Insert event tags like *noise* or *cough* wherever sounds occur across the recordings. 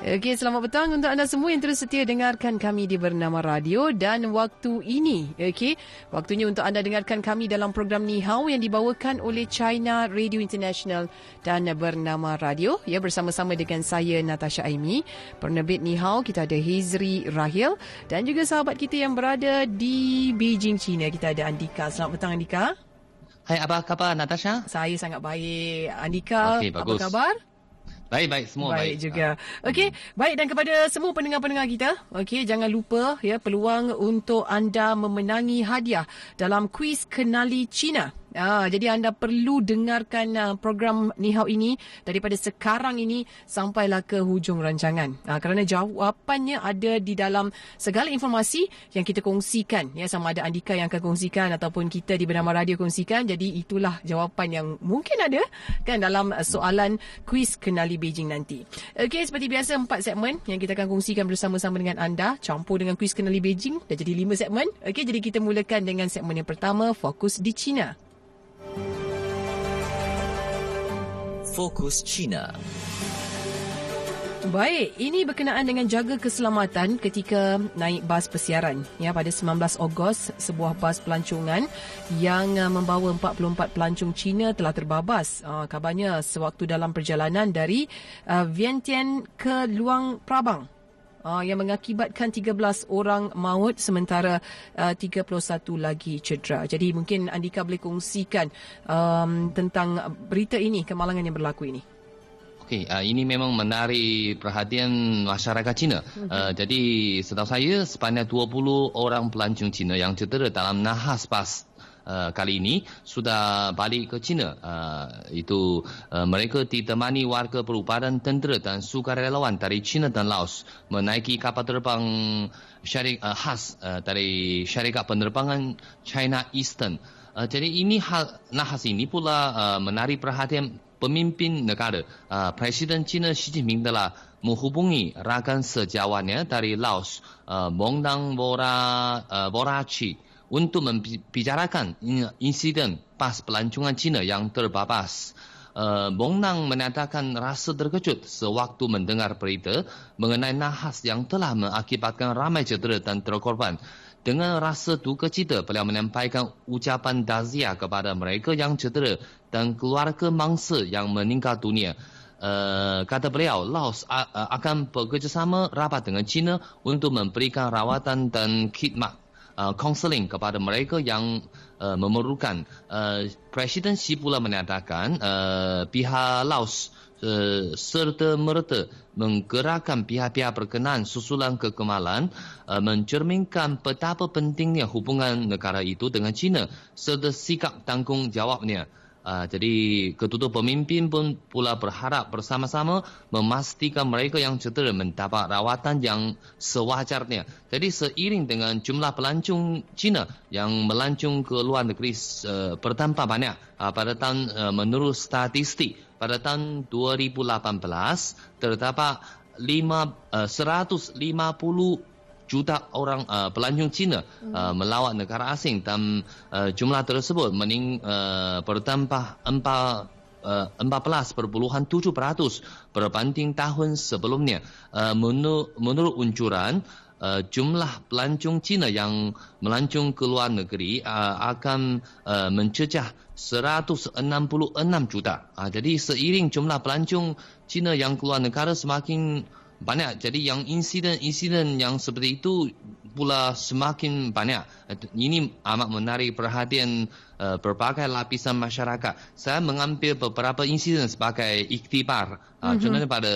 Okey, selamat petang untuk anda semua yang terus setia dengarkan kami di Bernama Radio dan waktu ini, okey, waktunya untuk anda dengarkan kami dalam program Ni Hao yang dibawakan oleh China Radio International dan Bernama Radio ya bersama-sama dengan saya Natasha Aimi. Penerbit Ni Hao kita ada Hizri Rahil dan juga sahabat kita yang berada di Beijing, China. Kita ada Andika. Selamat petang Andika. Hai, apa khabar Natasha? Saya sangat baik. Andika, bagus. apa khabar? Baik-baik, semua baik. baik juga. Okey, baik dan kepada semua pendengar-pendengar kita, okey jangan lupa ya peluang untuk anda memenangi hadiah dalam kuis kenali Cina. Ah, jadi anda perlu dengarkan uh, program Nihau ini daripada sekarang ini sampailah ke hujung rancangan. Ah, kerana jawapannya ada di dalam segala informasi yang kita kongsikan. Ya, sama ada Andika yang akan kongsikan ataupun kita di Bernama Radio kongsikan. Jadi itulah jawapan yang mungkin ada kan dalam uh, soalan kuis kenali Beijing nanti. Okey, seperti biasa empat segmen yang kita akan kongsikan bersama-sama dengan anda campur dengan kuis kenali Beijing dah jadi lima segmen. Okey, jadi kita mulakan dengan segmen yang pertama fokus di China. Fokus China. Baik, ini berkenaan dengan jaga keselamatan ketika naik bas persiaran. Ya, pada 19 Ogos, sebuah bas pelancongan yang uh, membawa 44 pelancong Cina telah terbabas. Uh, kabarnya sewaktu dalam perjalanan dari uh, Vientiane ke Luang Prabang. Uh, yang mengakibatkan 13 orang maut sementara uh, 31 lagi cedera. Jadi mungkin Andika boleh kongsikan um, tentang berita ini, kemalangan yang berlaku ini. Okey, uh, ini memang menarik perhatian masyarakat Cina. Uh, jadi, setahu saya, sebanyak 20 orang pelancong Cina yang cedera dalam nahas bas Uh, kali ini sudah balik ke China. Uh, itu uh, mereka ditemani warga perubahan tentera dan sukarelawan dari China dan Laos menaiki kapal terbang syarik, uh, khas uh, dari syarikat penerbangan China Eastern. Uh, jadi ini hal nahas ini pula uh, menarik perhatian pemimpin negara. Uh, Presiden China Xi Jinping telah menghubungi rakan sejawatnya dari Laos, uh, Mongdang Vora, uh, Vorachi untuk membicarakan insiden pas pelancongan Cina yang terbabas. Uh, Bong Nang menyatakan rasa terkejut sewaktu mendengar berita mengenai nahas yang telah mengakibatkan ramai cedera dan terkorban. Dengan rasa duka cita, beliau menyampaikan ucapan dazia kepada mereka yang cedera dan keluarga mangsa yang meninggal dunia. Uh, kata beliau, Laos akan bekerjasama rapat dengan China untuk memberikan rawatan dan khidmat counseling uh, kepada mereka yang uh, memerlukan. Uh, Presiden Xi pula menyatakan uh, pihak Laos uh, serta merta menggerakkan pihak-pihak berkenaan susulan kekemalan uh, mencerminkan betapa pentingnya hubungan negara itu dengan China serta sikap tanggungjawabnya. Uh, jadi ketua pemimpin pun pula berharap bersama-sama memastikan mereka yang cedera mendapat rawatan yang sewajarnya. Jadi seiring dengan jumlah pelancong Cina yang melancong ke luar negeri uh, bertambah banyak uh, pada tahun uh, menurut statistik pada tahun 2018 terdapat 5 uh, 150 juta orang uh, pelancong Cina uh, melawat negara asing dan uh, jumlah tersebut mening uh, bertambah 4 uh, 14.7% berbanding tahun sebelumnya. Uh, menurut, menurut unjuran, uh, jumlah pelancong Cina yang melancong ke luar negeri uh, akan uh, mencecah 166 juta. Uh, jadi seiring jumlah pelancong Cina yang keluar negara semakin banyak. Jadi yang insiden-insiden yang seperti itu pula semakin banyak. Ini amat menarik perhatian uh, berbagai lapisan masyarakat. Saya mengambil beberapa insiden sebagai iktibar. Uh, mm-hmm. Contohnya pada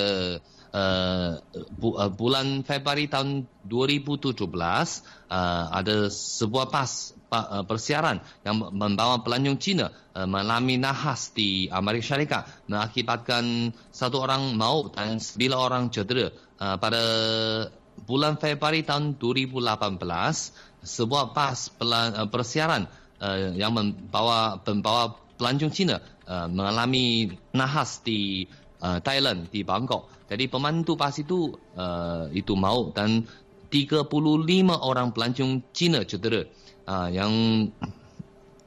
uh, bu, uh, bulan Februari tahun 2017 uh, ada sebuah pas persiaran yang membawa pelancong Cina mengalami nahas di Amerika Syarikat mengakibatkan satu orang maut dan sembilan orang cedera. Pada bulan Februari tahun 2018, sebuah pas persiaran yang membawa membawa pelancong Cina mengalami nahas di uh, Thailand di Bangkok. Jadi pemandu pas itu uh, itu maut dan 35 orang pelancong Cina cedera. Uh, yang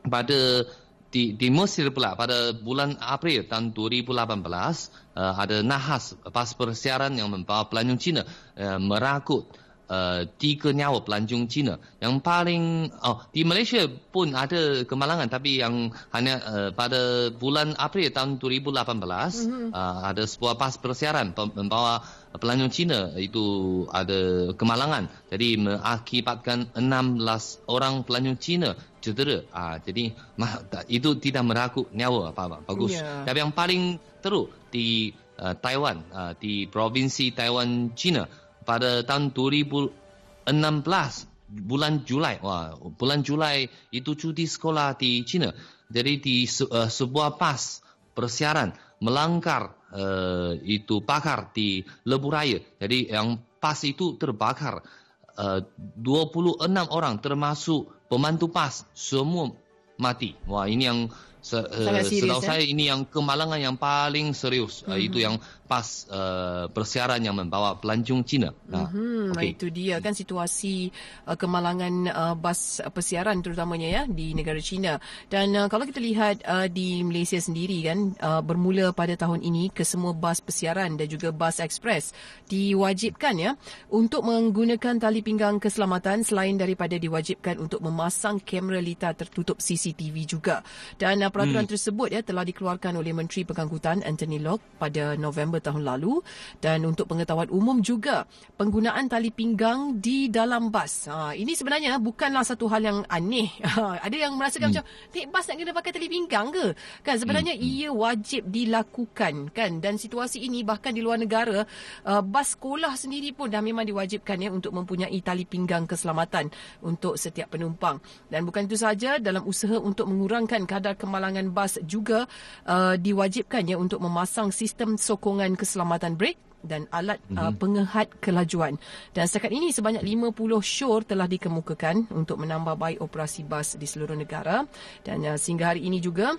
pada di, di Mesir pula pada bulan April tahun 2018 uh, ada nahas pas persiaran yang membawa pelancong Cina uh, merakut uh, tiga nyawa pelancong Cina. Yang paling oh di Malaysia pun ada kemalangan tapi yang hanya uh, pada bulan April tahun 2018 mm-hmm. uh, ada sebuah pas persiaran membawa pelancong Cina itu ada kemalangan. Jadi mengakibatkan 16 orang pelancong Cina cedera. Ah jadi mah, itu tidak merakut nyawa apa-apa. Bagus. Yeah. Tapi yang paling teruk di uh, Taiwan uh, di provinsi Taiwan China pada tahun 2016 bulan Julai. Wah, bulan Julai itu cuti sekolah di China. Jadi di uh, sebuah pas persiaran melanggar uh, itu pakar di Lebuh Raya. Jadi yang pas itu terbakar. Uh, 26 orang termasuk pemantu pas semua mati. Wah, ini yang Se, uh, setahu ya? saya ini yang kemalangan yang paling serius mm-hmm. uh, itu yang pas uh, persiaran yang membawa pelancong Cina. Mm-hmm. Okay. Itu dia kan situasi uh, kemalangan uh, bas persiaran terutamanya ya di negara China. Dan uh, kalau kita lihat uh, di Malaysia sendiri kan uh, bermula pada tahun ini ke semua bas persiaran dan juga bas ekspres diwajibkan ya untuk menggunakan tali pinggang keselamatan selain daripada diwajibkan untuk memasang kamera litar tertutup CCTV juga. Dan uh, peraturan hmm. tersebut ya telah dikeluarkan oleh Menteri Pengangkutan Anthony Locke pada November tahun lalu dan untuk pengetahuan umum juga penggunaan tali pinggang di dalam bas. Ha, ini sebenarnya bukanlah satu hal yang aneh. *laughs* Ha, ada yang merasakan hmm. macam naik bas nak kena pakai tali pinggang ke? Kan sebenarnya hmm. ia wajib dilakukan kan dan situasi ini bahkan di luar negara uh, bas sekolah sendiri pun dah memang diwajibkan ya untuk mempunyai tali pinggang keselamatan untuk setiap penumpang. Dan bukan itu saja dalam usaha untuk mengurangkan kadar kemalangan bas juga uh, diwajibkan ya untuk memasang sistem sokongan keselamatan brake dan alat mm-hmm. uh, mhm. pengehat kelajuan. Dan setakat ini sebanyak 50 syur telah dikemukakan untuk menambah baik operasi bas di seluruh negara dan uh, sehingga hari ini juga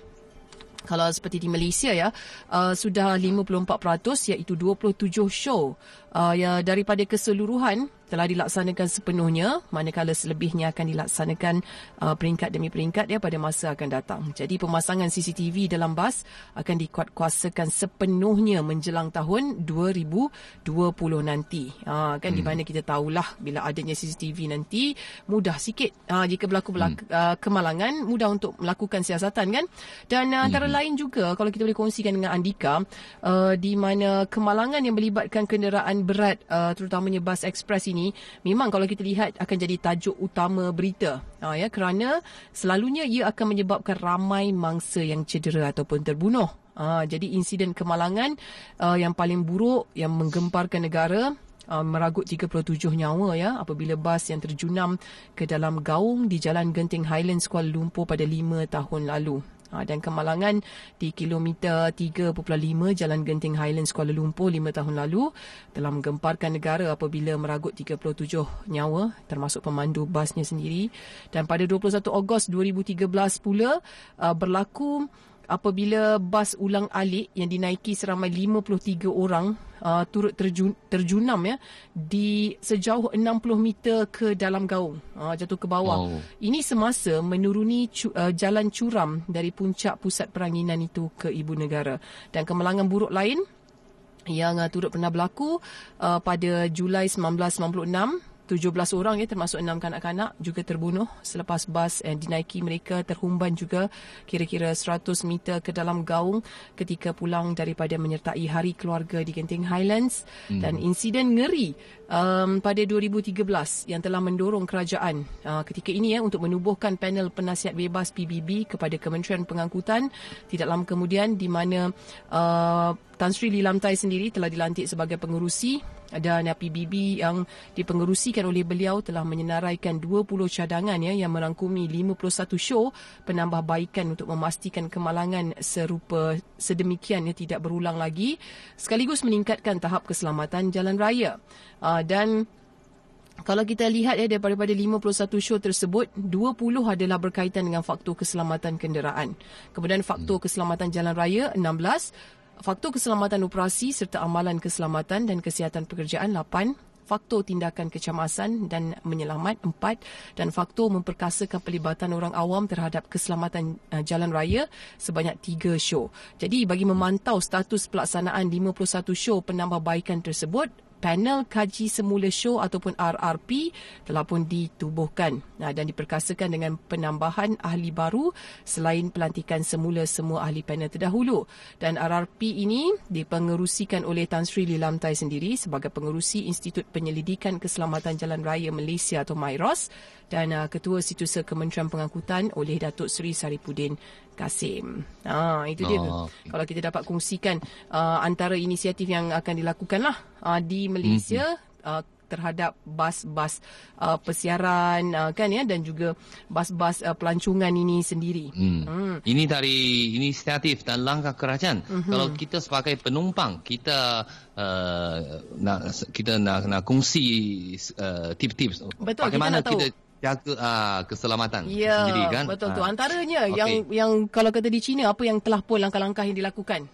kalau seperti di Malaysia ya uh, sudah 54% iaitu 27 show uh, ya daripada keseluruhan telah dilaksanakan sepenuhnya manakala selebihnya akan dilaksanakan uh, peringkat demi peringkat ya pada masa akan datang. Jadi pemasangan CCTV dalam bas akan dikuatkuasakan sepenuhnya menjelang tahun 2020 nanti. Uh, kan hmm. di mana kita tahulah bila adanya CCTV nanti mudah sikit uh, jika berlaku hmm. uh, kemalangan mudah untuk melakukan siasatan kan. Dan uh, antara hmm. lain juga kalau kita boleh kongsikan dengan Andika uh, di mana kemalangan yang melibatkan kenderaan berat uh, terutamanya bas ekspres ini ini memang kalau kita lihat akan jadi tajuk utama berita uh, ya kerana selalunya ia akan menyebabkan ramai mangsa yang cedera ataupun terbunuh. Uh, jadi insiden kemalangan uh, yang paling buruk yang menggemparkan negara uh, meragut 37 nyawa ya apabila bas yang terjunam ke dalam gaung di Jalan Genting Highlands Kuala Lumpur pada 5 tahun lalu. Ha, dan kemalangan di kilometer 3.5 Jalan Genting Highlands Kuala Lumpur 5 tahun lalu telah menggemparkan negara apabila meragut 37 nyawa termasuk pemandu basnya sendiri. Dan pada 21 Ogos 2013 pula uh, berlaku apabila bas ulang alik yang dinaiki seramai 53 orang uh, turut terjun, terjunam ya di sejauh 60 meter ke dalam gaung uh, jatuh ke bawah. Oh. Ini semasa menuruni cu, uh, jalan curam dari puncak pusat peranginan itu ke ibu negara. Dan kemalangan buruk lain yang uh, turut pernah berlaku uh, pada Julai 1996 17 orang ya termasuk 6 kanak-kanak juga terbunuh selepas bas eh, dinaiki mereka terhumban juga kira-kira 100 meter ke dalam gaung ketika pulang daripada menyertai hari keluarga di Genting Highlands hmm. dan insiden ngeri um, pada 2013 yang telah mendorong kerajaan uh, ketika ini ya untuk menubuhkan panel penasihat bebas PBB kepada Kementerian Pengangkutan tidak lama kemudian di mana uh, Tan Sri Lilamtai sendiri telah dilantik sebagai pengurusi dan PBB yang dipengerusikan oleh beliau telah menyenaraikan 20 cadangan ya yang merangkumi 51 show penambahbaikan untuk memastikan kemalangan serupa sedemikian ya tidak berulang lagi sekaligus meningkatkan tahap keselamatan jalan raya. Uh, dan kalau kita lihat ya daripada 51 show tersebut 20 adalah berkaitan dengan faktor keselamatan kenderaan. Kemudian faktor hmm. keselamatan jalan raya 16 faktor keselamatan operasi serta amalan keselamatan dan kesihatan pekerjaan 8, faktor tindakan kecemasan dan menyelamat empat dan faktor memperkasakan pelibatan orang awam terhadap keselamatan uh, jalan raya sebanyak tiga show. Jadi bagi memantau status pelaksanaan 51 show penambahbaikan tersebut, panel kaji semula show ataupun RRP telah pun ditubuhkan dan diperkasakan dengan penambahan ahli baru selain pelantikan semula semua ahli panel terdahulu. Dan RRP ini dipengerusikan oleh Tan Sri Lilamtai sendiri sebagai pengerusi Institut Penyelidikan Keselamatan Jalan Raya Malaysia atau MIROS dan uh, Ketua Situsa Kementerian Pengangkutan oleh Datuk Seri Saripudin Kasim. Ah, itu dia. Oh, okay. Kalau kita dapat kongsikan uh, antara inisiatif yang akan dilakukan lah uh, di Malaysia mm-hmm. uh, terhadap bas-bas uh, persiaran uh, kan ya dan juga bas-bas uh, pelancongan ini sendiri. Hmm. Hmm. Ini dari inisiatif dan langkah kerajaan. Mm-hmm. Kalau kita sebagai penumpang kita uh, nak kita nak nak kongsi uh, tips-tips Betul, bagaimana kita, kita jaga uh, keselamatan ya, sendiri kan. Betul tu. Ha. Antaranya okay. yang yang kalau kata di China apa yang telah pun langkah-langkah yang dilakukan?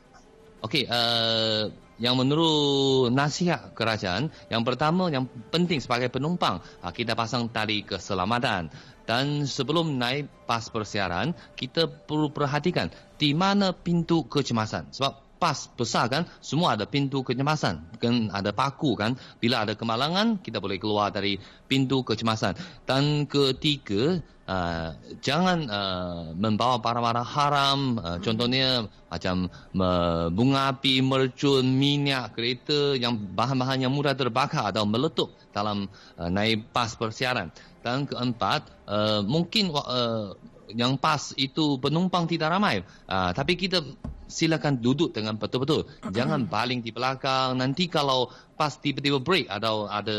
Okey, uh, yang menurut nasihat kerajaan, yang pertama yang penting sebagai penumpang, uh, kita pasang tali keselamatan. Dan sebelum naik pas persiaran, kita perlu perhatikan di mana pintu kecemasan. Sebab pas besar kan semua ada pintu kecemasan. Kan ada paku kan. Bila ada kemalangan kita boleh keluar dari pintu kecemasan. Dan ketiga uh, jangan uh, membawa barang-barang haram. Uh, contohnya macam uh, bunga api mercun minyak kereta yang bahan-bahan yang mudah terbakar atau meletup dalam uh, naik pas persiaran. Dan keempat uh, mungkin uh, yang pas itu penumpang tidak ramai uh, tapi kita silakan duduk dengan betul-betul. Jangan baling di belakang. Nanti kalau pas tiba-tiba break atau ada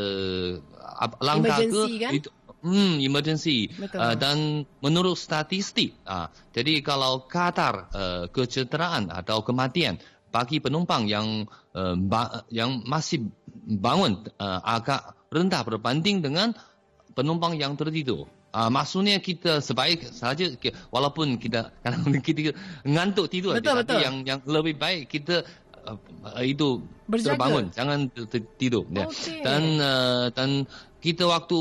langkah emergency, ke kan? itu hmm emergency uh, dan menurut statistik uh, jadi kalau kadar uh, kecederaan atau kematian bagi penumpang yang uh, ba- yang masih bangun uh, agak rendah berbanding dengan penumpang yang tertidur Uh, maksudnya kita sebaik saja walaupun kita *laughs* kadang kita ngantuk tidur betul, tapi yang yang lebih baik kita uh, itu Berjaga. terbangun jangan tidur okay. ya. dan uh, dan kita waktu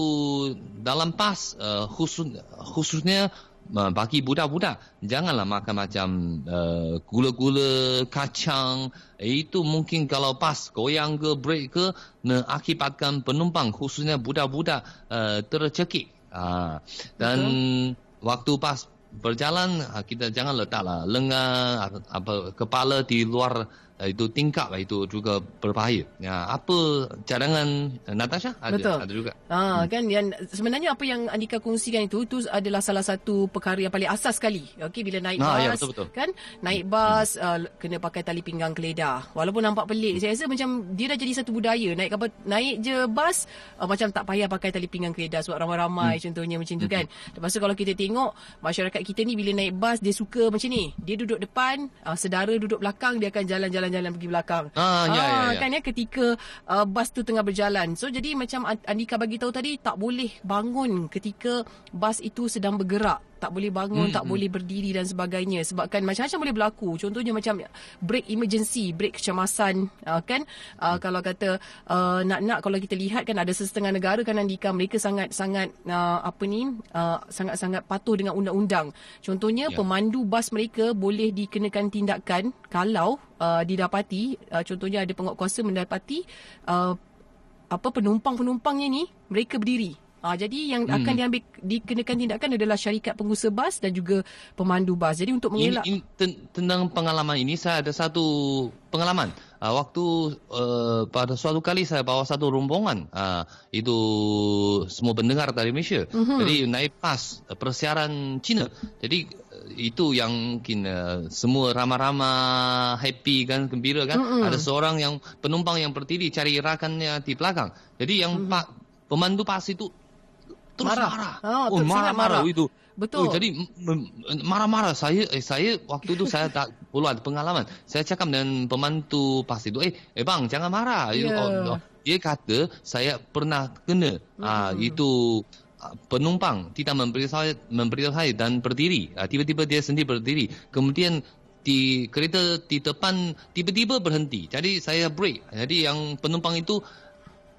dalam pas uh, khusus khususnya uh, bagi budak-budak janganlah makan macam uh, gula-gula kacang itu mungkin kalau pas goyang ke break ke mengakibatkan penumpang khususnya budak-budak uh, tercekik Ha. Dan Betul. waktu pas berjalan ha, kita jangan letaklah lengan apa kepala di luar itu tingkap lah itu juga berbahaya. Ya, apa cadangan Natasha ada Betul. ada juga. Ha, hmm. kan dan sebenarnya apa yang Andika kongsikan itu itu adalah salah satu perkara yang paling asas sekali. Okey bila naik ha, bas ya, betul, betul. kan naik bas hmm. uh, kena pakai tali pinggang keledar. Walaupun nampak pelik saya rasa macam dia dah jadi satu budaya naik kapal naik je bas uh, macam tak payah pakai tali pinggang keledar sebab ramai-ramai hmm. contohnya macam tu hmm. kan. Lepas tu kalau kita tengok masyarakat kita ni bila naik bas dia suka macam ni. Dia duduk depan, uh, sedara duduk belakang dia akan jalan-jalan jalan-jalan pergi belakang. Ah, ya, ya, ya. Kan ya ketika uh, bas tu tengah berjalan. So jadi macam Andika bagi tahu tadi tak boleh bangun ketika bas itu sedang bergerak tak boleh bangun, hmm, tak hmm. boleh berdiri dan sebagainya sebabkan macam-macam boleh berlaku. Contohnya macam break emergency, break kecemasan uh, kan. Uh, hmm. kalau kata uh, nak-nak kalau kita lihat kan ada setengah negara kan Andika mereka sangat-sangat uh, apa ni uh, sangat-sangat patuh dengan undang-undang. Contohnya yeah. pemandu bas mereka boleh dikenakan tindakan kalau uh, didapati uh, contohnya ada penguatkuasa mendapati uh, apa penumpang-penumpangnya ni mereka berdiri Ha, jadi yang hmm. akan diambil dikenakan tindakan adalah syarikat pengusaha bas dan juga pemandu bas. Jadi untuk mengelak ini, ini, tentang pengalaman ini saya ada satu pengalaman. Uh, waktu uh, pada suatu kali saya bawa satu rombongan uh, itu semua pendengar dari Malaysia. Uh-huh. Jadi naik pas uh, persiaran Cina. Jadi uh, itu yang mungkin uh, semua ramah-ramah happy kan gembira kan. Uh-huh. Ada seorang yang penumpang yang berdiri cari rakannya di belakang. Jadi yang uh-huh. pak pemandu pas itu terus marah. marah. Oh, oh marah-marah itu. Betul. Oh, jadi marah-marah saya eh saya waktu itu saya tak *laughs* perlu ada pengalaman. Saya cakap dengan pembantu pas itu, eh eh bang jangan marah. Yeah. Oh, oh. Dia kata saya pernah kena. Hmm. Ah itu penumpang tidak memberi saya memberi saya dan berdiri. Ah, tiba-tiba dia sendiri berdiri. Kemudian di kereta di depan tiba-tiba berhenti. Jadi saya break. Jadi yang penumpang itu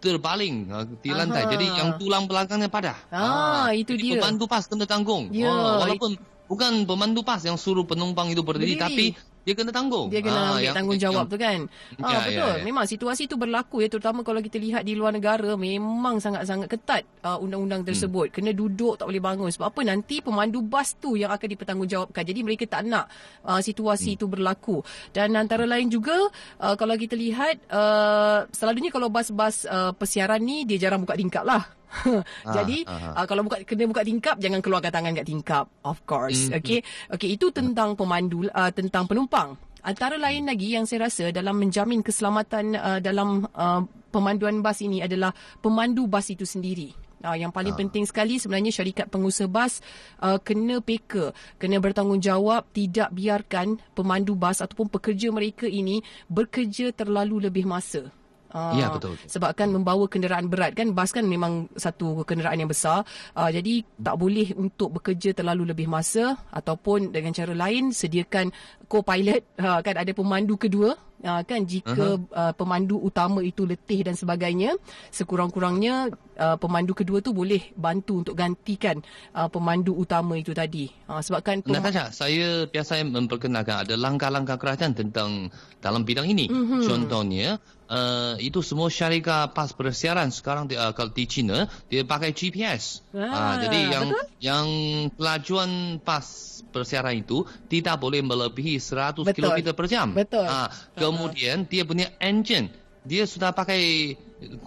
terbaling uh, di lantai. Jadi yang tulang belakangnya patah. Ah, itu jadi dia. Pemandu bas kena tanggung. Ya. Ah, walaupun bukan pemandu bas yang suruh penumpang itu berdiri, Berdiri. tapi dia kena tanggung. Dia kena Ah, ambil yang- tanggungjawab yang- tu kan. Ha, Ya, betul. ya, ya. Memang situasi itu berlaku ya terutama kalau kita lihat di luar negara memang sangat-sangat ketat uh, undang-undang Hmm. tersebut. Kena duduk tak boleh bangun sebab apa nanti pemandu bas tu yang akan dipertanggungjawabkan. Jadi mereka tak nak uh, situasi Hmm. itu berlaku. Dan antara lain juga uh, kalau kita lihat uh, selalunya kalau bas-bas uh, persiaran ni dia jarang buka tingkap lah. *laughs* Jadi ah, uh, kalau buka kena buka tingkap jangan keluarkan tangan kat tingkap of course. Mm, Okey. Okey itu tentang pemandu uh, tentang penumpang. Antara lain lagi yang saya rasa dalam menjamin keselamatan uh, dalam uh, pemanduan bas ini adalah pemandu bas itu sendiri. Uh, yang paling penting sekali sebenarnya syarikat pengusaha bas uh, kena peka, kena bertanggungjawab tidak biarkan pemandu bas ataupun pekerja mereka ini bekerja terlalu lebih masa. Ah, Ya, betul. Sebabkan membawa kenderaan berat kan bas kan memang satu kenderaan yang besar. Uh, jadi tak boleh untuk bekerja terlalu lebih masa ataupun dengan cara lain sediakan co-pilot uh, kan ada pemandu kedua uh, kan jika uh, pemandu utama itu letih dan sebagainya sekurang-kurangnya uh, pemandu kedua tu boleh bantu untuk gantikan uh, pemandu utama itu tadi. Uh, sebabkan pem- Natasha, saya biasa memperkenalkan ada langkah-langkah kerajaan tentang dalam bidang ini. Mm-hmm. Contohnya, uh, itu semua syarikat pas persiaran sekarang di, uh, kalau di China dia pakai GPS. Ah, jadi yang betul. yang pelajuan pas persiaran itu tidak boleh melebihi 100 Betul. km per jam. Betul. Ah, kemudian dia punya engine dia sudah pakai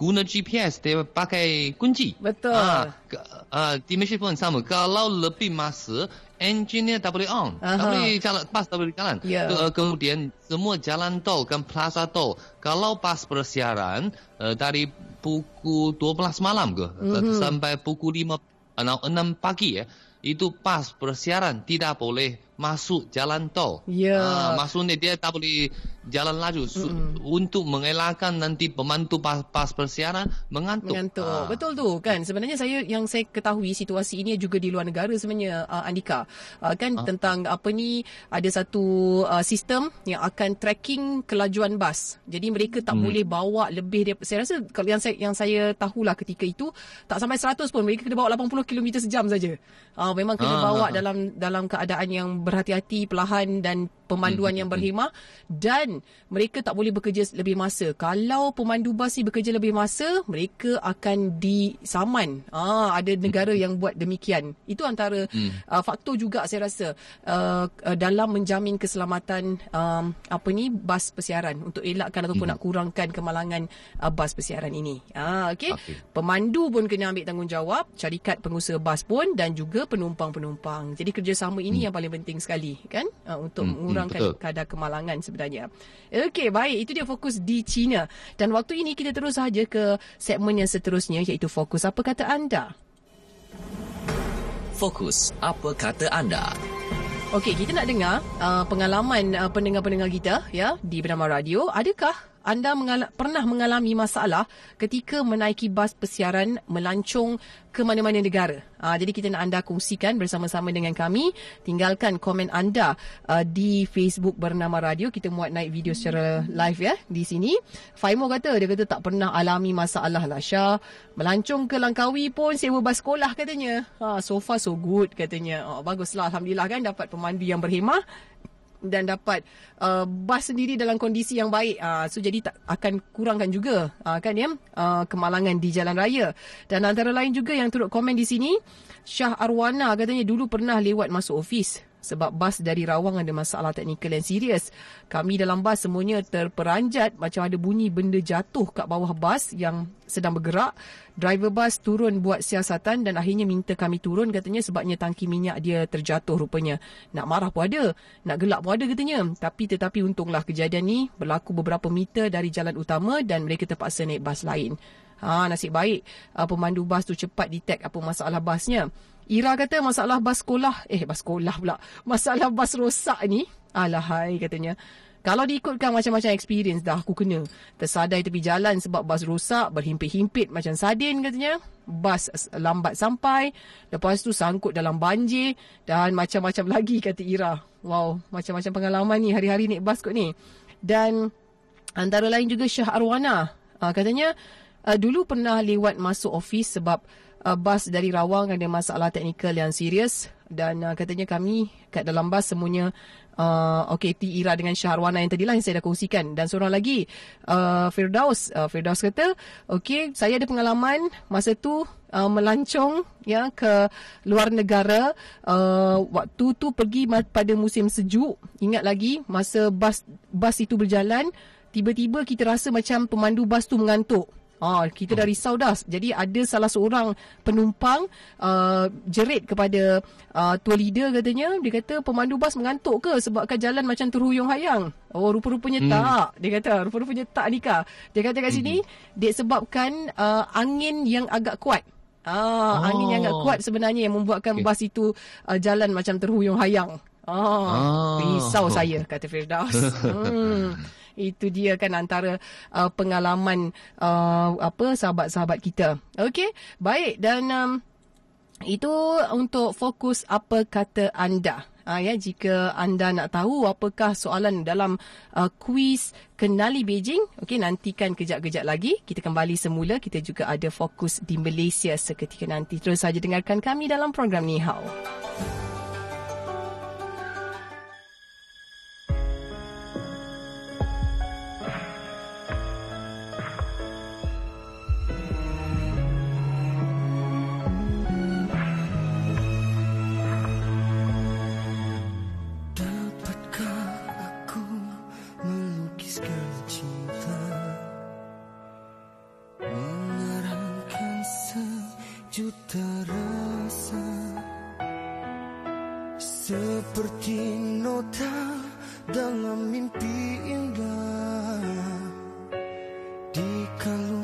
guna GPS, dia pakai kunci. Betul. Ah, ke, uh, di Malaysia pun sama. Kalau lebih masa, enjinnya tak boleh on. Aha. Tak boleh jalan, pas tak boleh jalan. Ya. Ke, uh, kemudian, semua jalan tol kan plaza tol. Kalau pas persiaran, uh, dari pukul 12 malam ke, Mhm. sampai pukul 5, uh, 6 pagi ya, itu pas persiaran tidak boleh masuk jalan tol. Ya. Ah, maksudnya dia tak boleh jalan laju Su- untuk mengelakkan nanti pemandu pas, pas persiaran mengantuk. Mengantuk. Ah. Betul tu kan. Sebenarnya saya yang saya ketahui situasi ini juga di luar negara sebenarnya uh, Andika. Uh, kan tentang apa ni ada satu uh, sistem yang akan tracking kelajuan bas. Jadi mereka tak boleh bawa lebih dia saya rasa kalau yang saya yang saya tahulah ketika itu tak sampai 100 pun mereka kena bawa 80 km sejam saja. Uh, memang kena Ah, bawa dalam dalam keadaan yang berhati-hati, perlahan dan pemanduan yang berhemah dan mereka tak boleh bekerja lebih masa. Kalau pemandu bas ni bekerja lebih masa, mereka akan disaman. Ah, ada negara yang buat demikian. Itu antara uh, faktor juga saya rasa uh, uh, dalam menjamin keselamatan um, apa ni bas persiaran untuk elakkan ataupun nak kurangkan kemalangan uh, bas persiaran ini. Ah, okey. Okey. Pemandu pun kena ambil tanggungjawab, syarikat pengusaha bas pun dan juga penumpang-penumpang. Jadi kerjasama ini yang paling penting sekali kan uh, untuk Hmm, hmm, mengurangkan betul. kadar kemalangan sebenarnya. Okey, baik. Itu dia fokus di China. Dan waktu ini kita terus saja ke segmen yang seterusnya iaitu fokus apa kata anda? Fokus, apa kata anda? Okey, kita nak dengar uh, pengalaman uh, pendengar-pendengar kita ya di Bernama Radio. Adakah anda mengala- pernah mengalami masalah ketika menaiki bas persiaran melancong ke mana-mana negara? Uh, jadi kita nak anda kongsikan bersama-sama dengan kami. Tinggalkan komen anda uh, di Facebook Bernama Radio. Kita muat naik video secara live ya di sini. Faimo kata dia kata tak pernah alami masalah lah Syah. Melancong ke Langkawi pun sewa bas sekolah katanya. Ha, so far so good katanya. Oh, baguslah Alhamdulillah kan dapat pemandu yang berhemah dan dapat uh, bas sendiri dalam kondisi yang baik. Uh, so jadi tak akan kurangkan juga uh, kan ya uh, kemalangan di jalan raya. Dan antara lain juga yang turut komen di sini Syah Arwana katanya dulu pernah lewat masuk ofis sebab bas dari Rawang ada masalah teknikal yang serius. Kami dalam bas semuanya terperanjat macam ada bunyi benda jatuh kat bawah bas yang sedang bergerak. Driver bas turun buat siasatan dan akhirnya minta kami turun katanya sebabnya tangki minyak dia terjatuh rupanya. Nak marah pun ada, nak gelak pun ada katanya. Tapi tetapi untunglah kejadian ni berlaku beberapa meter dari jalan utama dan mereka terpaksa naik bas lain. Ha, nasib baik uh, pemandu bas tu cepat detect apa masalah basnya. Ira kata masalah bas sekolah, eh bas sekolah pula. Masalah bas rosak ni, alahai katanya. Kalau diikutkan macam-macam experience dah aku kena. Tersadai tepi jalan sebab bas rosak, berhimpit-himpit macam sardin katanya. Bas lambat sampai, lepas tu sangkut dalam banjir dan macam-macam lagi kata Ira. Wow, macam-macam pengalaman ni hari-hari naik bas kot ni. Dan antara lain juga Syah Arwana. Uh, katanya uh, dulu pernah lewat masuk office sebab uh, bas dari Rawang ada masalah teknikal yang serius. Dan uh, katanya kami kat dalam bas semuanya uh, okey T Ira dengan Syahrwana yang tadilah yang saya dah kongsikan. Dan seorang lagi uh, Firdaus. Uh, Firdaus kata okey saya ada pengalaman masa tu uh, melancong ya ke luar negara. Uh, waktu tu pergi pada musim sejuk. Ingat lagi masa bas bas itu berjalan tiba-tiba kita rasa macam pemandu bas tu mengantuk Ah, kita dah risau dah. Jadi ada salah seorang penumpang uh, jerit kepada uh, tour leader katanya. Dia kata pemandu bas mengantuk ke sebabkan jalan macam terhuyung hayang. Oh, rupa-rupanya hmm. tak. Dia kata rupa-rupanya tak nikah. Dia kata kat sini, hmm. disebabkan uh, angin yang agak kuat. Ah, oh. angin yang agak kuat sebenarnya yang membuatkan okay. bas itu uh, jalan macam terhuyung hayang. Ah, ah. risau saya *laughs* kata Firdaus. hmm *laughs* itu dia kan antara uh, pengalaman uh, apa sahabat-sahabat kita. Okey, baik dan um, itu untuk fokus apa kata anda. Uh, ya jika anda nak tahu apakah soalan dalam uh, kuis kenali Beijing, okey nantikan kejap-kejap lagi kita kembali semula kita juga ada fokus di Malaysia seketika nanti. Terus saja dengarkan kami dalam program Ni Hao. Seperti nota dalam mimpi indah di kalung.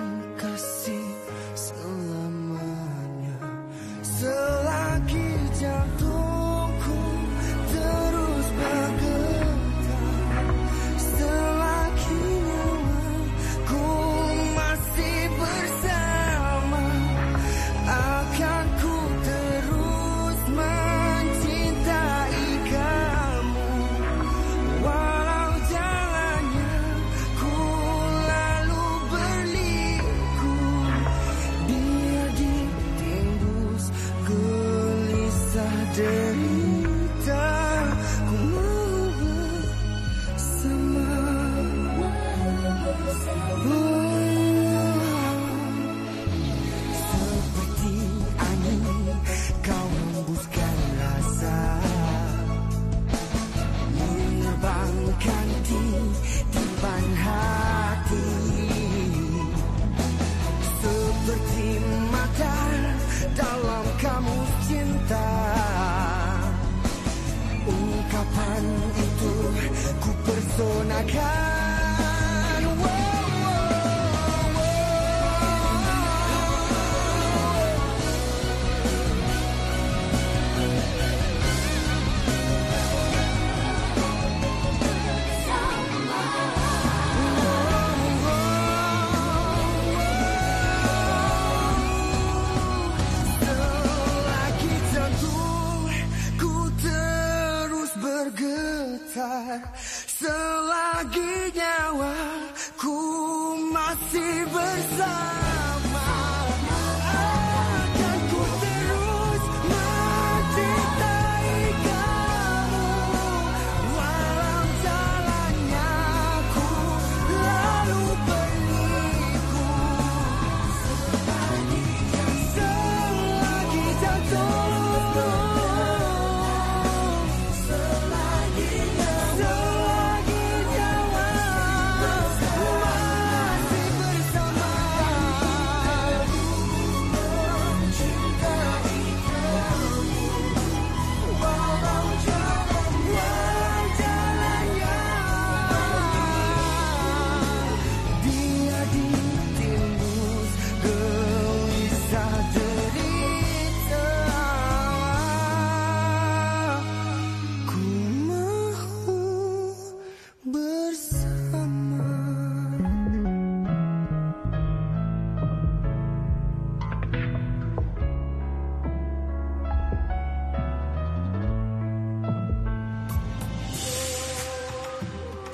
so na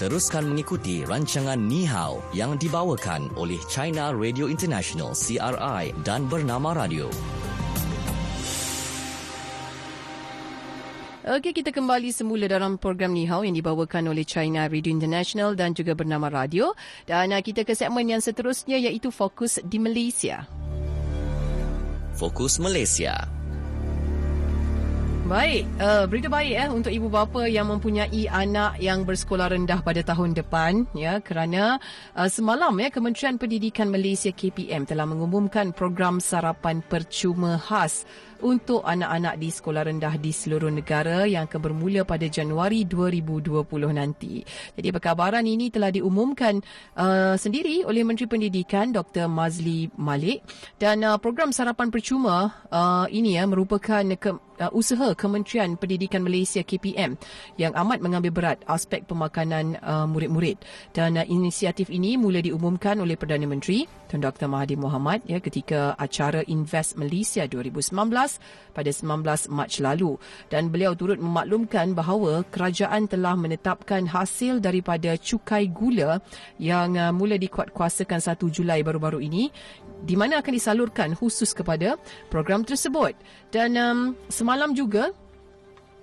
Teruskan mengikuti rancangan Ni Hao yang dibawakan oleh China Radio International CRI dan Bernama Radio. Okey, kita kembali semula dalam program Ni Hao yang dibawakan oleh China Radio International dan juga Bernama Radio. Dan uh, kita ke segmen yang seterusnya iaitu Fokus di Malaysia. Fokus Malaysia. Baik, uh, berita baik eh untuk ibu bapa yang mempunyai anak yang bersekolah rendah pada tahun depan ya kerana uh, semalam ya Kementerian Pendidikan Malaysia KPM telah mengumumkan program sarapan percuma khas untuk anak-anak di sekolah rendah di seluruh negara yang akan bermula pada Januari 2020 nanti. Jadi perkabaran ini telah diumumkan uh, sendiri oleh Menteri Pendidikan Dr. Mazli Malik dan uh, program sarapan percuma uh, ini ya merupakan ke, uh, usaha Kementerian Pendidikan Malaysia KPM yang amat mengambil berat aspek pemakanan uh, murid-murid dan uh, inisiatif ini mula diumumkan oleh Perdana Menteri Tun Dr. Mahathir Mohamad ya ketika acara Invest Malaysia 2019 pada 19 Mac lalu. Dan beliau turut memaklumkan bahawa kerajaan telah menetapkan hasil daripada cukai gula yang uh, mula dikuatkuasakan 1 Julai baru-baru ini di mana akan disalurkan khusus kepada program tersebut. Dan um, semalam juga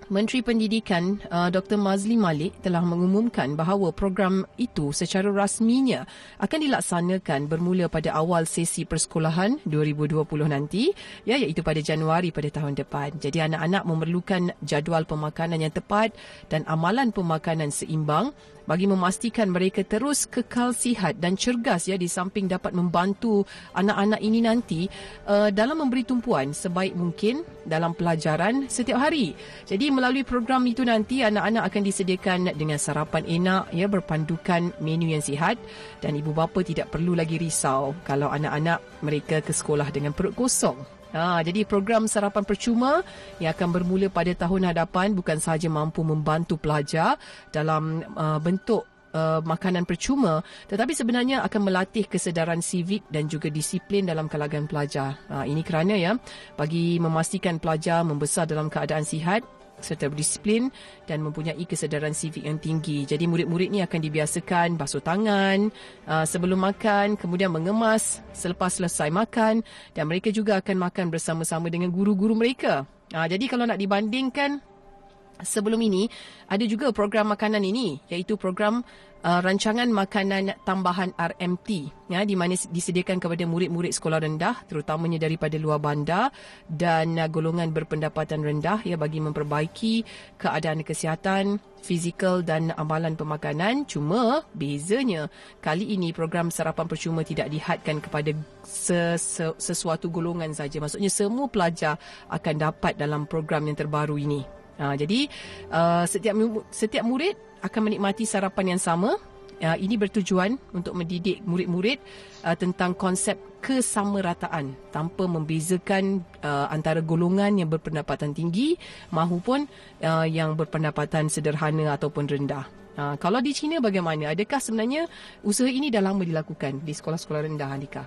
Menteri Pendidikan uh, Dr. Mazli Malik telah mengumumkan bahawa program itu secara rasminya akan dilaksanakan bermula pada awal sesi persekolahan 2020 nanti ya iaitu pada Januari pada tahun depan. Jadi anak-anak memerlukan jadual pemakanan yang tepat dan amalan pemakanan seimbang bagi memastikan mereka terus kekal sihat dan cergas ya di samping dapat membantu anak-anak ini nanti uh, dalam memberi tumpuan sebaik mungkin dalam pelajaran setiap hari. Jadi melalui program itu nanti anak-anak akan disediakan dengan sarapan enak ya berpandukan menu yang sihat dan ibu bapa tidak perlu lagi risau kalau anak-anak mereka ke sekolah dengan perut kosong. Ha, jadi program sarapan percuma yang akan bermula pada tahun hadapan bukan sahaja mampu membantu pelajar dalam uh, bentuk uh, makanan percuma tetapi sebenarnya akan melatih kesedaran sivik dan juga disiplin dalam kalangan pelajar. Ha, ini kerana ya bagi memastikan pelajar membesar dalam keadaan sihat serta berdisiplin dan mempunyai kesedaran sivik yang tinggi. Jadi murid-murid ni akan dibiasakan basuh tangan uh, sebelum makan, kemudian mengemas selepas selesai makan dan mereka juga akan makan bersama-sama dengan guru-guru mereka. Uh, jadi kalau nak dibandingkan sebelum ini ada juga program makanan ini iaitu program uh, rancangan makanan tambahan RMT ya di mana disediakan kepada murid-murid sekolah rendah terutamanya daripada luar bandar dan uh, golongan berpendapatan rendah ya bagi memperbaiki keadaan kesihatan fizikal dan amalan pemakanan. Cuma bezanya kali ini program sarapan percuma tidak dihadkan kepada ses- sesuatu golongan saja. Maksudnya semua pelajar akan dapat dalam program yang terbaru ini. Ha, jadi uh, setiap setiap murid akan menikmati sarapan yang sama. Uh, ini bertujuan untuk mendidik murid-murid uh, tentang konsep kesamarataan tanpa membezakan uh, antara golongan yang berpendapatan tinggi mahupun uh, yang berpendapatan sederhana ataupun rendah. Uh, kalau di China bagaimana? Adakah sebenarnya usaha ini dah lama dilakukan di sekolah-sekolah rendah Andika?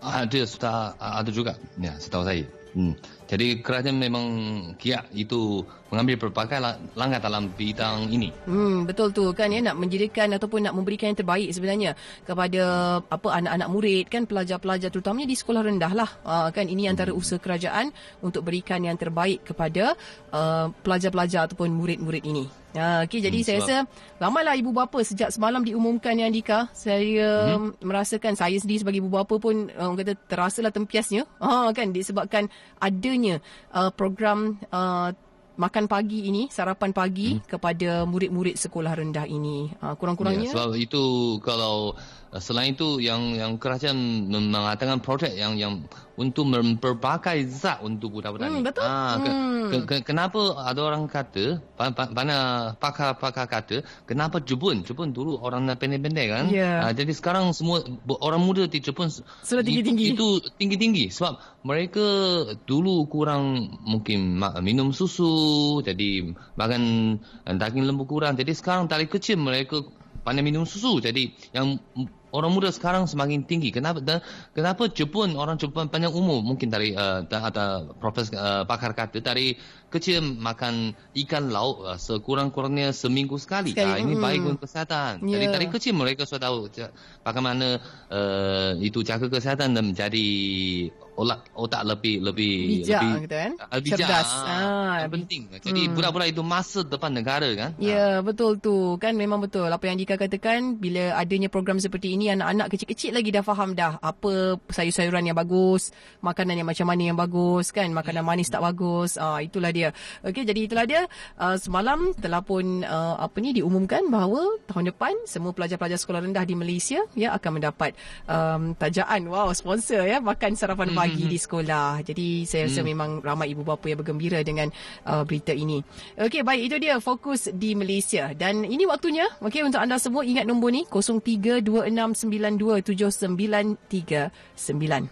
Ada sudah ada juga. Ya, setahu saya. Hmm. Jadi kerajaan memang kiat itu mengambil pelbagai langkah dalam bidang ini. Hmm, betul tu kan ya nak menjadikan ataupun nak memberikan yang terbaik sebenarnya kepada apa anak-anak murid kan pelajar-pelajar terutamanya di sekolah rendah lah. Uh, kan ini antara usaha kerajaan untuk berikan yang terbaik kepada uh, pelajar-pelajar ataupun murid-murid ini. Uh, okay, jadi hmm, saya rasa ramailah ibu bapa sejak semalam diumumkan yang Dika. Saya hmm. merasakan saya sendiri sebagai ibu bapa pun orang kata terasalah tempiasnya. uh, kan disebabkan adanya uh, program uh, makan pagi ini, sarapan pagi hmm. kepada murid-murid sekolah rendah ini. Uh, kurang-kurangnya. Ya, sebab itu kalau selain itu yang yang kerajaan mengatakan projek yang yang untuk memperbakai zat untuk budak-budak hmm, Betul. Ha, ke, hmm. ke, ke, kenapa ada orang kata, mana pakar-pakar kata, kenapa Jepun? Jepun dulu orang pendek-pendek kan? Yeah. Ha, jadi sekarang semua orang muda di Jepun sudah tinggi-tinggi. Itu tinggi-tinggi sebab mereka dulu kurang mungkin minum susu, jadi makan daging lembu kurang. Jadi sekarang dari kecil mereka pandai minum susu. Jadi yang orang muda sekarang semakin tinggi. Kenapa dan kenapa Jepun orang Jepun panjang umur mungkin dari uh, ada profesor uh, pakar kata dari kecil makan ikan laut uh, sekurang-kurangnya seminggu sekali. sekali. Uh, ini mm. baik untuk kesihatan. Yeah. Jadi dari kecil mereka sudah tahu bagaimana uh, itu jaga kesihatan dan menjadi otak otak lebih lebih bijak lebih gitu kan? uh, bijak cerdas. ah, penting. Jadi hmm. budak-budak itu masa depan negara kan? Ya yeah, ah. betul tu. Kan memang betul. Apa yang Dika katakan bila adanya program seperti ini anak-anak kecil-kecil lagi dah faham dah apa sayur-sayuran yang bagus makanan yang macam mana yang bagus kan? Makanan manis tak bagus. Ah itulah dia. Okey jadi itulah dia. Uh, semalam telah pun uh, apa ni diumumkan bahawa tahun depan semua pelajar-pelajar sekolah rendah di Malaysia ya akan mendapat um, tajaan. Wow sponsor ya makan sarapan pagi pagi mm-hmm. di sekolah. Jadi saya rasa mm. memang ramai ibu bapa yang bergembira dengan uh, berita ini. Okey, baik itu dia fokus di Malaysia dan ini waktunya okey untuk anda semua ingat nombor ni 0326927939.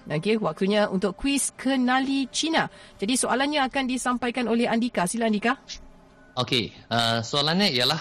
Okey, waktunya untuk kuis kenali Cina. Jadi soalannya akan disampaikan oleh Andika. Sila Andika. Okey, uh, soalannya ialah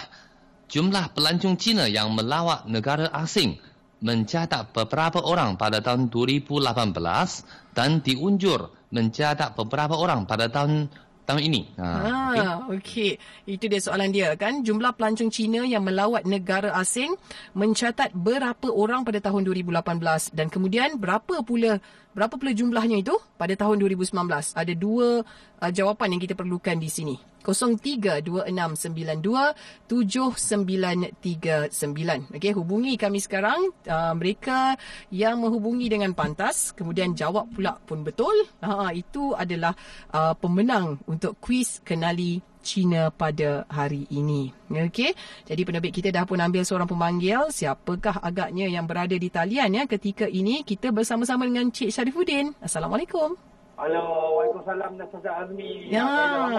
jumlah pelancong Cina yang melawat negara asing mencatat beberapa orang pada tahun 2018 dan diunjur mencatat beberapa orang pada tahun tahun ini. Ha, ah, okey. Okay. Itu dia soalan dia kan. Jumlah pelancong Cina yang melawat negara asing mencatat berapa orang pada tahun 2018 dan kemudian berapa pula berapa pula jumlahnya itu pada tahun 2019? Ada dua uh, jawapan yang kita perlukan di sini. 0326927939. Okey, hubungi kami sekarang. Uh, mereka yang menghubungi dengan pantas, kemudian jawab pula pun betul. Ha, itu adalah uh, pemenang untuk kuis kenali Cina pada hari ini. Okey. Jadi penerbit kita dah pun ambil seorang pemanggil. Siapakah agaknya yang berada di talian ya ketika ini kita bersama-sama dengan Cik Syarifuddin. Assalamualaikum. Halo, Waalaikumsalam Natasha Azmi. Ya.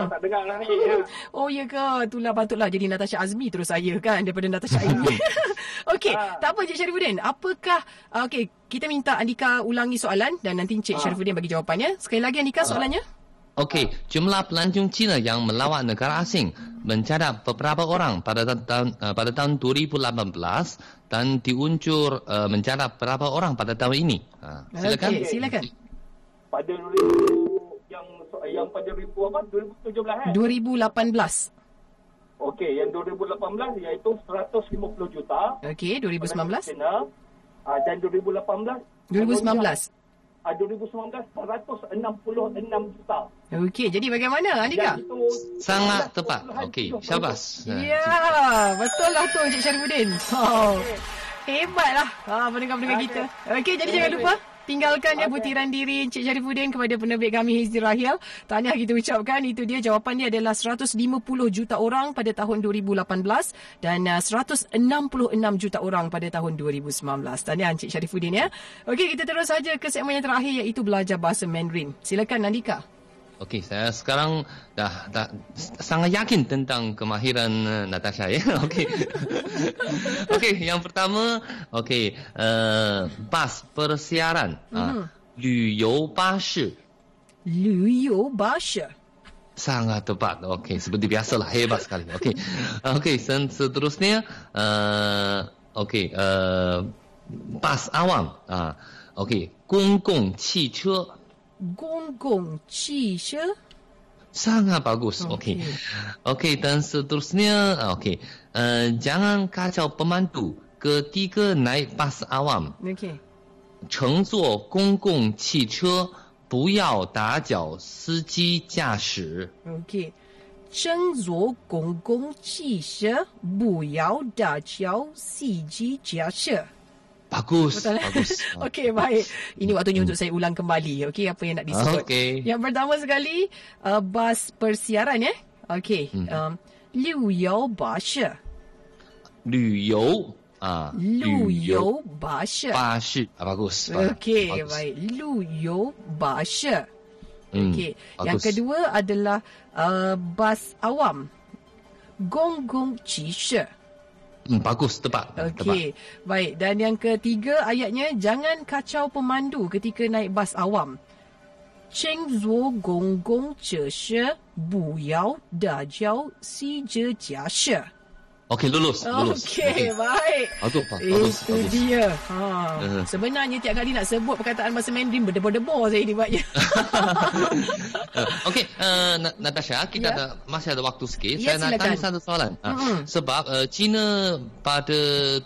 tak dengar lah ni. Ya. *laughs* Oh ya ke? Itulah patutlah jadi Natasha Azmi terus saya kan daripada Natasha Aini. *laughs* *laughs* okey, ha. tak apa Cik Syarifuddin. Apakah ah, okey, kita minta Andika ulangi soalan dan nanti Cik ha. Syarifuddin bagi jawapannya. Sekali lagi Andika ha. soalannya. Okey, jumlah pelancong Cina yang melawat negara asing mencatat beberapa orang pada tahun uh, pada tahun 2018 dan diuncur uh, mencatat berapa orang pada tahun ini. Uh, silakan. Okay, silakan pada 2000 yang yang pada 2000 apa 2017 eh 2018 Okey, yang 2018 iaitu 150 juta. Okey, 2019. China, uh, dan 2018 2019 uh, 2019 166 juta. Okey, jadi bagaimana Andika? Sangat tepat. Okey, syabas. Ya, betul lah tu Encik Syarifuddin. Oh. Hebatlah ah, pendengar-pendengar kita. Okey, jadi jangan lupa tinggalkan ya butiran diri Encik Syarifuddin kepada penerbit kami Hizri Rahil. Tahniah kita ucapkan. Itu dia jawapan dia adalah 150 juta orang pada tahun 2018 dan 166 uh, juta orang pada tahun 2019. Tahniah Encik Syarifuddin ya. Okey, kita terus saja ke segmen yang terakhir iaitu belajar bahasa Mandarin. Silakan Nandika. Okey, saya sekarang dah, dah sangat yakin tentang kemahiran uh, Natasha ya. *laughs* Okey. *laughs* Okey, yang pertama, okey, uh, bas persiaran. Mm. Uh, 旅游巴士.旅游巴士. Sangat tepat. Okey, seperti biasalah hebat sekali. Okey. Okey, seterusnya uh, okey, uh, bas awam. Ah, uh, okey, 公共汽车。 公共汽车 sangat bagus. Okey. Okey dan seterusnya okey. Uh, jangan kacau pemandu ketika naik bas awam. Okey. 乘坐公共汽车不要打搅司机驾驶。OK，乘坐公共汽车不要打搅司机驾驶。 Bagus. Betul. Bagus. *laughs* Okey, baik. Ini waktunya untuk saya ulang kembali. Okey, apa yang nak disebut. Okey. Yang pertama sekali, uh, bas persiaran ya. Okey. Hmm. Um, Liu Bas. Liu Yao. Ah, Liu Yao Bas. Bas. Ah, bagus. Okey, baik. Liu Yao Bas. Hmm, Okey. Yang kedua adalah uh, bas awam. Gong Gong Shi. Hmm, bagus, tepat. Okey, baik. Dan yang ketiga ayatnya, jangan kacau pemandu ketika naik bas awam. Cheng zuo gong gong zhe shi, bu yao da jiao si zhe jia shi. Okey lulus, lulus. Okey, baik. Bagus, Pak. Bagus, Itu bagus. dia. Ha. Uh. Sebenarnya tiap kali nak sebut perkataan bahasa Mandarin berdebur-debur saya dibuatnya. *laughs* Okey, uh, Na- Natasha, kita Ya. ada masih ada waktu sikit. Ya, Saya nak silakan. tanya satu soalan. Mm-mm. Sebab uh, China pada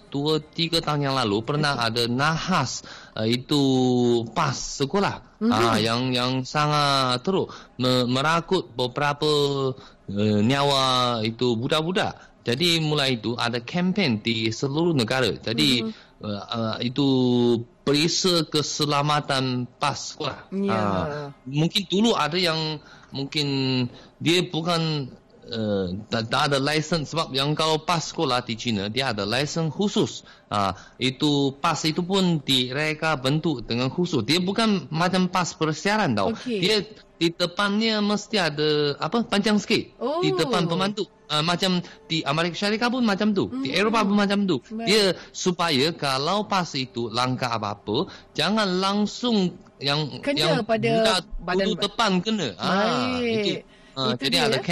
2 3 tahun yang lalu pernah ada nahas uh, itu pas sekolah. Ah, yang yang sangat teruk me- merakut beberapa uh, nyawa itu budak-budak. Jadi mulai itu ada kempen di seluruh negara. Jadi uh, uh, itu perisa keselamatan pas sekolah. Ya. Ah, mungkin dulu ada yang mungkin dia bukan uh, tak, tak ada license sebab yang kalau pas sekolah di China dia ada license khusus. Ah, itu pas itu pun direka bentuk dengan khusus. Dia bukan macam pas persiaran tau. Okey. Dia di depannya mesti ada apa panjang sikit. Oh. Di depan pemandu. Uh, macam di Amerika Syarikat pun macam tu. Di Eropah pun macam tu. Baik. Dia supaya kalau pas itu langkah apa-apa jangan langsung yang Kena yang pada budak badan- depan kena. Ah, Baik. itu. Ah, Itu jadi dia, ada ya.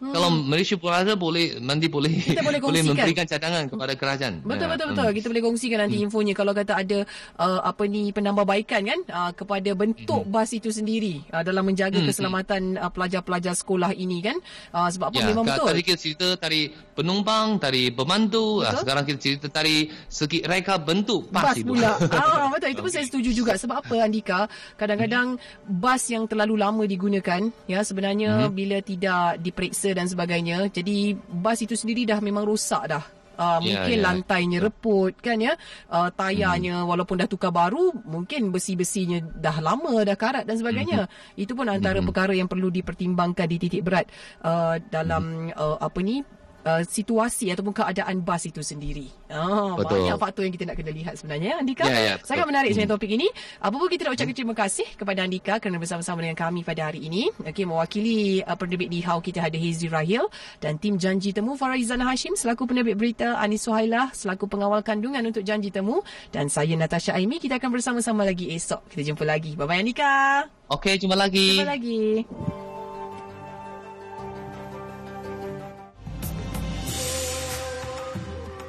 Kempen. Kalau Malaysia berada boleh nanti boleh Kita boleh *laughs* boleh memberikan cadangan kepada kerajaan. Betul Ya, betul hmm. betul. Kita boleh kongsikan nanti infonya kalau kata ada uh, apa ni penambahbaikan kan uh, kepada bentuk bas itu sendiri uh, dalam menjaga keselamatan uh, pelajar-pelajar sekolah ini kan. Uh, sebab apa Ya, memang betul. tadi kita cerita dari penumpang, dari pemandu. Betul. sekarang kita cerita dari segi reka bentuk pas, bas itu. pula. *laughs* ah betul itu pun saya setuju juga sebab apa Andika kadang-kadang bas yang terlalu lama digunakan ya sebenarnya Mhm. bila tidak diperiksa dan sebagainya jadi bas itu sendiri dah memang rosak dah. Uh, mungkin ya. lantainya reput kan ya uh, tayarnya walaupun dah tukar baru mungkin besi-besinya dah lama dah karat dan sebagainya Mhm. itu pun antara perkara yang perlu dipertimbangkan di titik berat uh, dalam Mhm. uh, apa ni uh, situasi ataupun keadaan bas itu sendiri. Ah, Betul. banyak faktor yang kita nak kena lihat sebenarnya Andika. Ya, ya, betul. Sangat menarik sebenarnya topik ini. Apa pun kita nak ucapkan terima kasih kepada Andika kerana bersama-sama dengan kami pada hari ini. Okey, mewakili uh, penerbit di HAU kita ada Hazy Rahil dan tim Janji Temu Farizana Hashim selaku penerbit berita Anis Suhailah selaku pengawal kandungan untuk Janji Temu dan saya Natasha Aimi. Kita akan bersama-sama lagi esok. Kita jumpa lagi. Bye-bye Andika. Okey, jumpa lagi. Jumpa lagi.